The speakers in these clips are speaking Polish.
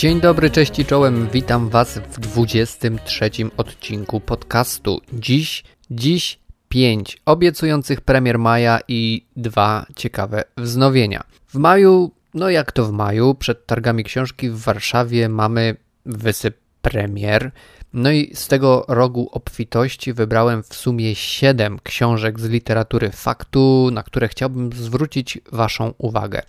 Dzień dobry, cześć i czołem. Witam Was w 23 odcinku podcastu. Dziś, dziś 5 obiecujących premier maja i dwa ciekawe wznowienia. W maju, no jak to w maju, przed targami książki w Warszawie mamy wysyp premier. No i z tego rogu obfitości wybrałem w sumie 7 książek z literatury faktu, na które chciałbym zwrócić Waszą uwagę.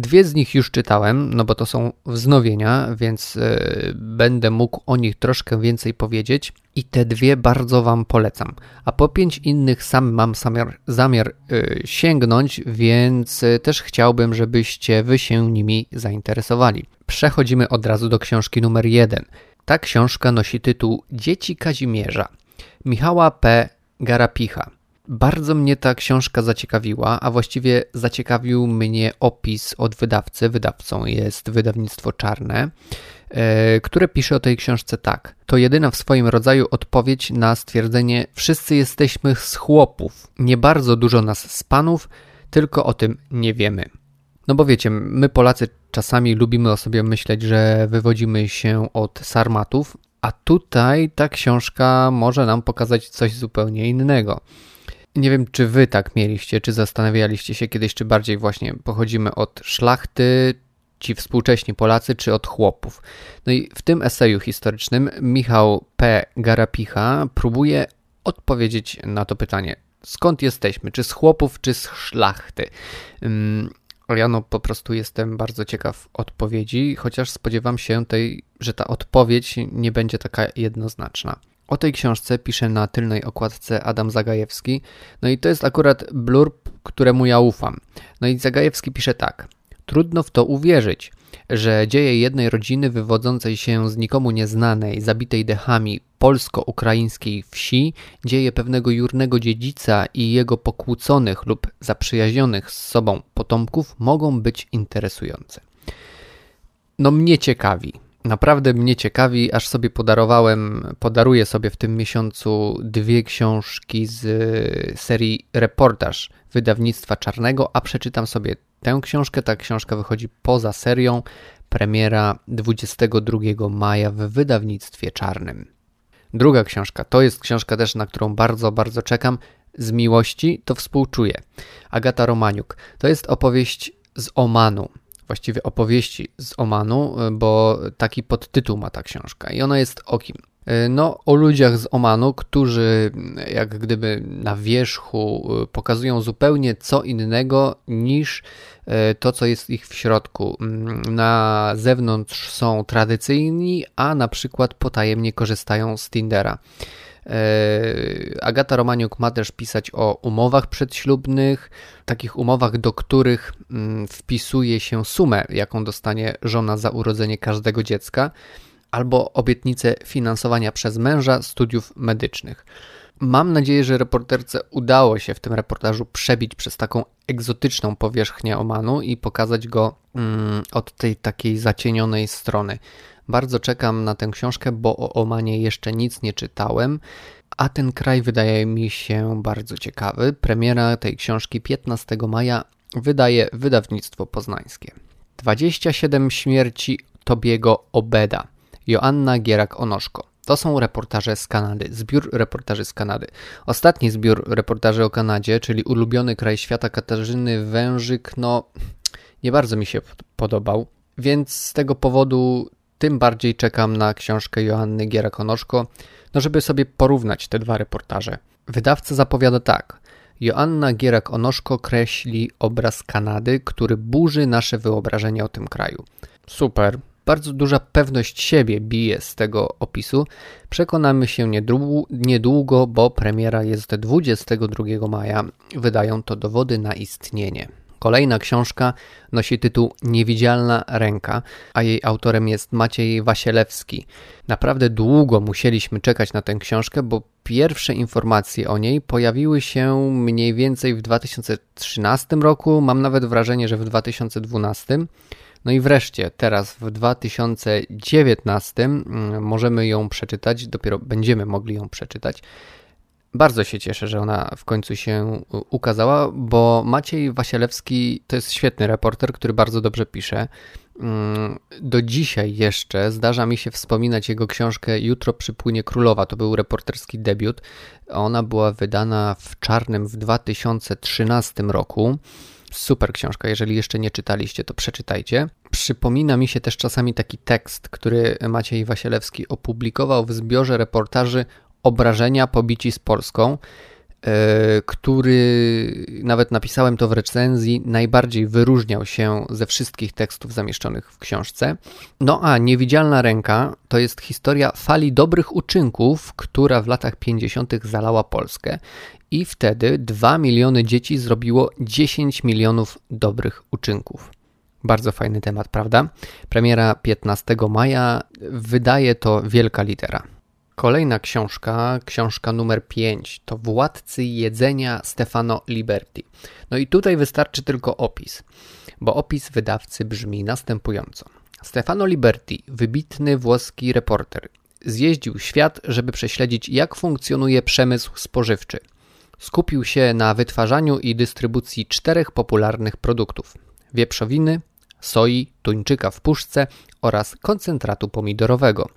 Dwie z nich już czytałem, no bo to są wznowienia, więc yy, będę mógł o nich troszkę więcej powiedzieć i te dwie bardzo Wam polecam. A po pięć innych sam mam zamiar, zamiar yy, sięgnąć, więc yy, też chciałbym, żebyście Wy się nimi zainteresowali. Przechodzimy od razu do książki numer jeden. Ta książka nosi tytuł Dzieci Kazimierza Michała P. Garapicha. Bardzo mnie ta książka zaciekawiła, a właściwie zaciekawił mnie opis od wydawcy. Wydawcą jest wydawnictwo Czarne, e, które pisze o tej książce tak. To jedyna w swoim rodzaju odpowiedź na stwierdzenie: Wszyscy jesteśmy z chłopów. Nie bardzo dużo nas z panów, tylko o tym nie wiemy. No bo wiecie, my Polacy czasami lubimy o sobie myśleć, że wywodzimy się od sarmatów, a tutaj ta książka może nam pokazać coś zupełnie innego. Nie wiem, czy wy tak mieliście, czy zastanawialiście się kiedyś, czy bardziej właśnie pochodzimy od szlachty, ci współcześni Polacy, czy od chłopów. No i w tym eseju historycznym Michał P. Garapicha próbuje odpowiedzieć na to pytanie. Skąd jesteśmy? Czy z chłopów, czy z szlachty? Ja no po prostu jestem bardzo ciekaw odpowiedzi, chociaż spodziewam się tej, że ta odpowiedź nie będzie taka jednoznaczna. O tej książce pisze na tylnej okładce Adam Zagajewski. No i to jest akurat blurb, któremu ja ufam. No i Zagajewski pisze tak. Trudno w to uwierzyć, że dzieje jednej rodziny wywodzącej się z nikomu nieznanej, zabitej dechami polsko-ukraińskiej wsi, dzieje pewnego jurnego dziedzica i jego pokłóconych lub zaprzyjaźnionych z sobą potomków mogą być interesujące. No mnie ciekawi, Naprawdę mnie ciekawi, aż sobie podarowałem, podaruję sobie w tym miesiącu dwie książki z serii Reportaż wydawnictwa Czarnego, a przeczytam sobie tę książkę. Ta książka wychodzi poza serią. Premiera 22 maja w wydawnictwie Czarnym. Druga książka to jest książka też, na którą bardzo, bardzo czekam. Z miłości to współczuję. Agata Romaniuk. To jest opowieść z Omanu właściwie opowieści z Omanu, e, bo taki podtytuł ma ta książka i ona jest o kim? E, no, o ludziach z Omanu, którzy jak gdyby na wierzchu e, pokazują zupełnie co innego niż to, co jest ich w środku. Mm, na zewnątrz są tradycyjni, a na przykład potajemnie korzystają z Tindera. E, Agata Romaniuk ma też pisać o umowach przedślubnych, takich umowach, do których mm, wpisuje się sumę, jaką dostanie żona za urodzenie każdego dziecka, albo obietnicę finansowania przez męża studiów medycznych. Mam nadzieję, że reporterce udało się w tym reportażu przebić przez taką egzotyczną powierzchnię Omanu i pokazać go mm, od tej takiej zacienionej strony. Bardzo czekam na tę książkę, bo o Omanie jeszcze nic nie czytałem, a ten kraj wydaje mi się bardzo ciekawy. Premiera tej książki 15 maja wydaje wydawnictwo poznańskie. 27 śmierci Tobiego Obeda. Joanna Gierak-Onoszko. To są reportaże z Kanady, zbiór reportaży z Kanady. Ostatni zbiór reportaży o Kanadzie, czyli ulubiony kraj świata Katarzyny Wężyk, no nie bardzo mi się podobał, więc z tego powodu tym bardziej czekam na książkę Joanny Gierakonoszko, no żeby sobie porównać te dwa reportaże. Wydawca zapowiada tak. Joanna Gierak-Onoszko kreśli obraz Kanady, który burzy nasze wyobrażenie o tym kraju. Super. Bardzo duża pewność siebie bije z tego opisu. Przekonamy się niedługo, bo premiera jest 22 maja. Wydają to dowody na istnienie. Kolejna książka nosi tytuł Niewidzialna ręka, a jej autorem jest Maciej Wasielewski. Naprawdę długo musieliśmy czekać na tę książkę, bo pierwsze informacje o niej pojawiły się mniej więcej w 2013 roku, mam nawet wrażenie, że w 2012. No i wreszcie, teraz w 2019 mm, możemy ją przeczytać, dopiero będziemy mogli ją przeczytać. Bardzo się cieszę, że ona w końcu się ukazała, bo Maciej Wasielewski to jest świetny reporter, który bardzo dobrze pisze. Mm, do dzisiaj jeszcze zdarza mi się wspominać jego książkę Jutro przypłynie królowa. To był reporterski debiut. Ona była wydana w czarnym w 2013 roku. Super książka, jeżeli jeszcze nie czytaliście, to przeczytajcie. Przypomina mi się też czasami taki tekst, który Maciej Wasielewski opublikował w zbiorze reportaży Obrażenia pobici z Polską. E, który nawet napisałem to w recenzji, najbardziej wyróżniał się ze wszystkich tekstów zamieszczonych w książce. No a Niewidzialna Ręka to jest historia fali dobrych uczynków, która w latach 50. zalała Polskę. I wtedy 2 miliony dzieci zrobiło 10 milionów dobrych uczynków. Bardzo fajny temat, prawda? Premiera 15 maja, wydaje to wielka litera. Kolejna książka, książka numer 5, to Władcy jedzenia Stefano Liberti. No i tutaj wystarczy tylko opis, bo opis wydawcy brzmi następująco. Stefano Liberti, wybitny włoski reporter, zjeździł świat, żeby prześledzić, jak funkcjonuje przemysł spożywczy. Skupił się na wytwarzaniu i dystrybucji czterech popularnych produktów: wieprzowiny, soi, tuńczyka w puszce oraz koncentratu pomidorowego.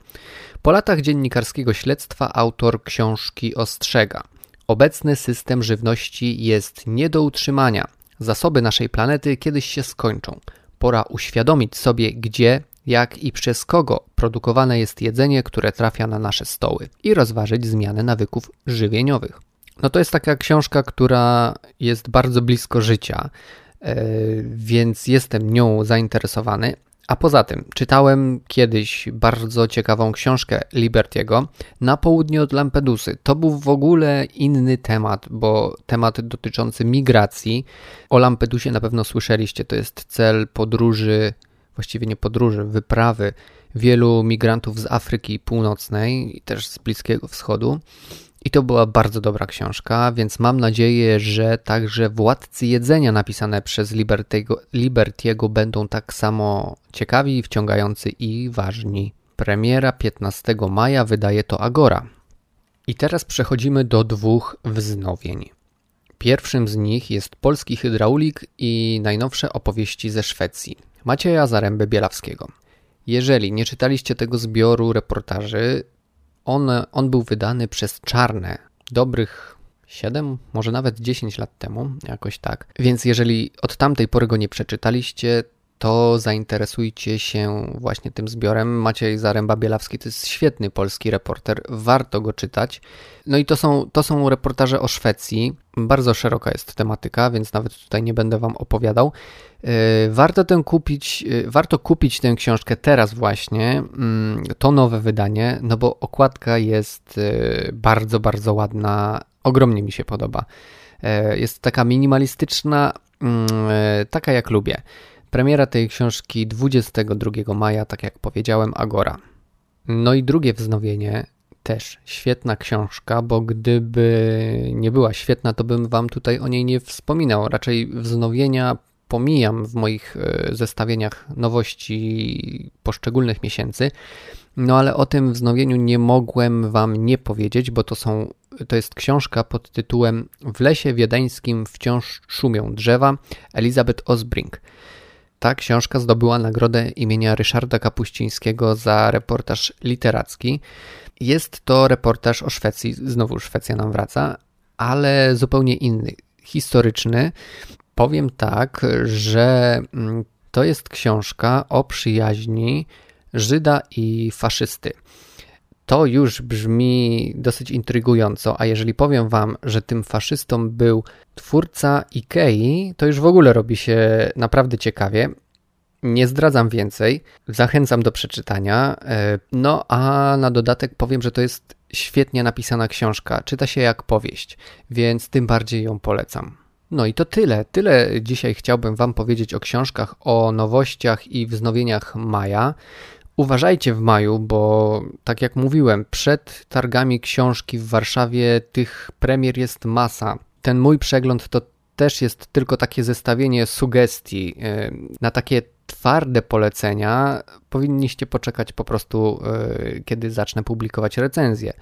Po latach dziennikarskiego śledztwa autor książki ostrzega: Obecny system żywności jest nie do utrzymania. Zasoby naszej planety kiedyś się skończą. Pora uświadomić sobie, gdzie, jak i przez kogo produkowane jest jedzenie, które trafia na nasze stoły i rozważyć zmianę nawyków żywieniowych. No to jest taka książka, która jest bardzo blisko życia, więc jestem nią zainteresowany, a poza tym, czytałem kiedyś bardzo ciekawą książkę Libertiego na południe od Lampedusy. To był w ogóle inny temat, bo temat dotyczący migracji. O Lampedusie na pewno słyszeliście, to jest cel podróży, właściwie nie podróży, wyprawy wielu migrantów z Afryki Północnej i też z Bliskiego Wschodu. I to była bardzo dobra książka, więc mam nadzieję, że także Władcy Jedzenia napisane przez Libertiego, Libertiego będą tak samo ciekawi, wciągający i ważni. Premiera 15 maja wydaje to Agora. I teraz przechodzimy do dwóch wznowień. Pierwszym z nich jest polski hydraulik i najnowsze opowieści ze Szwecji Macieja Zaręby Bielawskiego. Jeżeli nie czytaliście tego zbioru reportaży, on, on był wydany przez Czarne dobrych 7, może nawet 10 lat temu, jakoś tak. Więc jeżeli od tamtej pory go nie przeczytaliście, to zainteresujcie się właśnie tym zbiorem. Maciej Zaręba-Bielawski to jest świetny polski reporter, warto go czytać. No i to są, to są reportaże o Szwecji. Bardzo szeroka jest tematyka, więc nawet tutaj nie będę Wam opowiadał. E, warto, tę kupić, e, warto kupić tę książkę teraz właśnie, mm, to nowe wydanie, no bo okładka jest e, bardzo, bardzo ładna, ogromnie mi się podoba. Jest taka minimalistyczna, mm, taka jak lubię. Premiera tej książki 22 maja, tak jak powiedziałem, Agora. No i drugie wznowienie, też świetna książka, bo gdyby nie była świetna, to bym wam tutaj o niej nie wspominał. Raczej wznowienia pomijam w moich e, zestawieniach nowości poszczególnych miesięcy. No ale o tym wznowieniu nie mogłem wam nie powiedzieć, bo to są to jest książka pod tytułem W lesie wiedeńskim wciąż szumią drzewa Elizabeth Osbrink. Ta książka zdobyła nagrodę imienia Ryszarda Kapuścińskiego za reportaż literacki. Jest to reportaż o Szwecji, znowu Szwecja nam wraca, ale zupełnie inny, historyczny. Powiem tak, że mm, to jest książka o przyjaźni Żyda i faszysty. To już brzmi dosyć intrygująco, a jeżeli powiem wam, że tym faszystą był twórca Ikei, to już w ogóle robi się naprawdę ciekawie. Nie zdradzam więcej, zachęcam do przeczytania. E, no a na dodatek powiem, że to jest świetnie napisana książka. Czyta się jak powieść, więc tym bardziej ją polecam. No i to tyle. Tyle dzisiaj chciałbym Wam powiedzieć o książkach, o nowościach i wznowieniach Maja. Uważajcie w maju, bo tak jak mówiłem, przed targami książki w Warszawie tych premier jest masa. Ten mój przegląd to też jest tylko takie zestawienie sugestii. E, na takie twarde polecenia powinniście poczekać po prostu, e, kiedy zacznę publikować recenzję.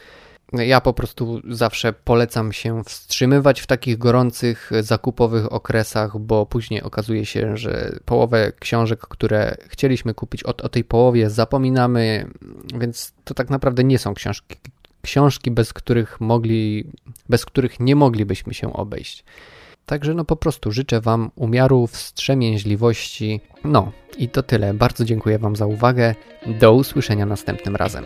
Ja po prostu zawsze polecam się wstrzymywać w takich gorących, zakupowych okresach, bo później okazuje się, że połowę książek, które chcieliśmy kupić, o, o tej połowie zapominamy, więc to tak naprawdę nie są książki, książki, bez których mogli, bez których nie moglibyśmy się obejść. Także no po prostu życzę Wam umiaru, wstrzemięźliwości. No i to tyle. Bardzo dziękuję Wam za uwagę. Do usłyszenia następnym razem.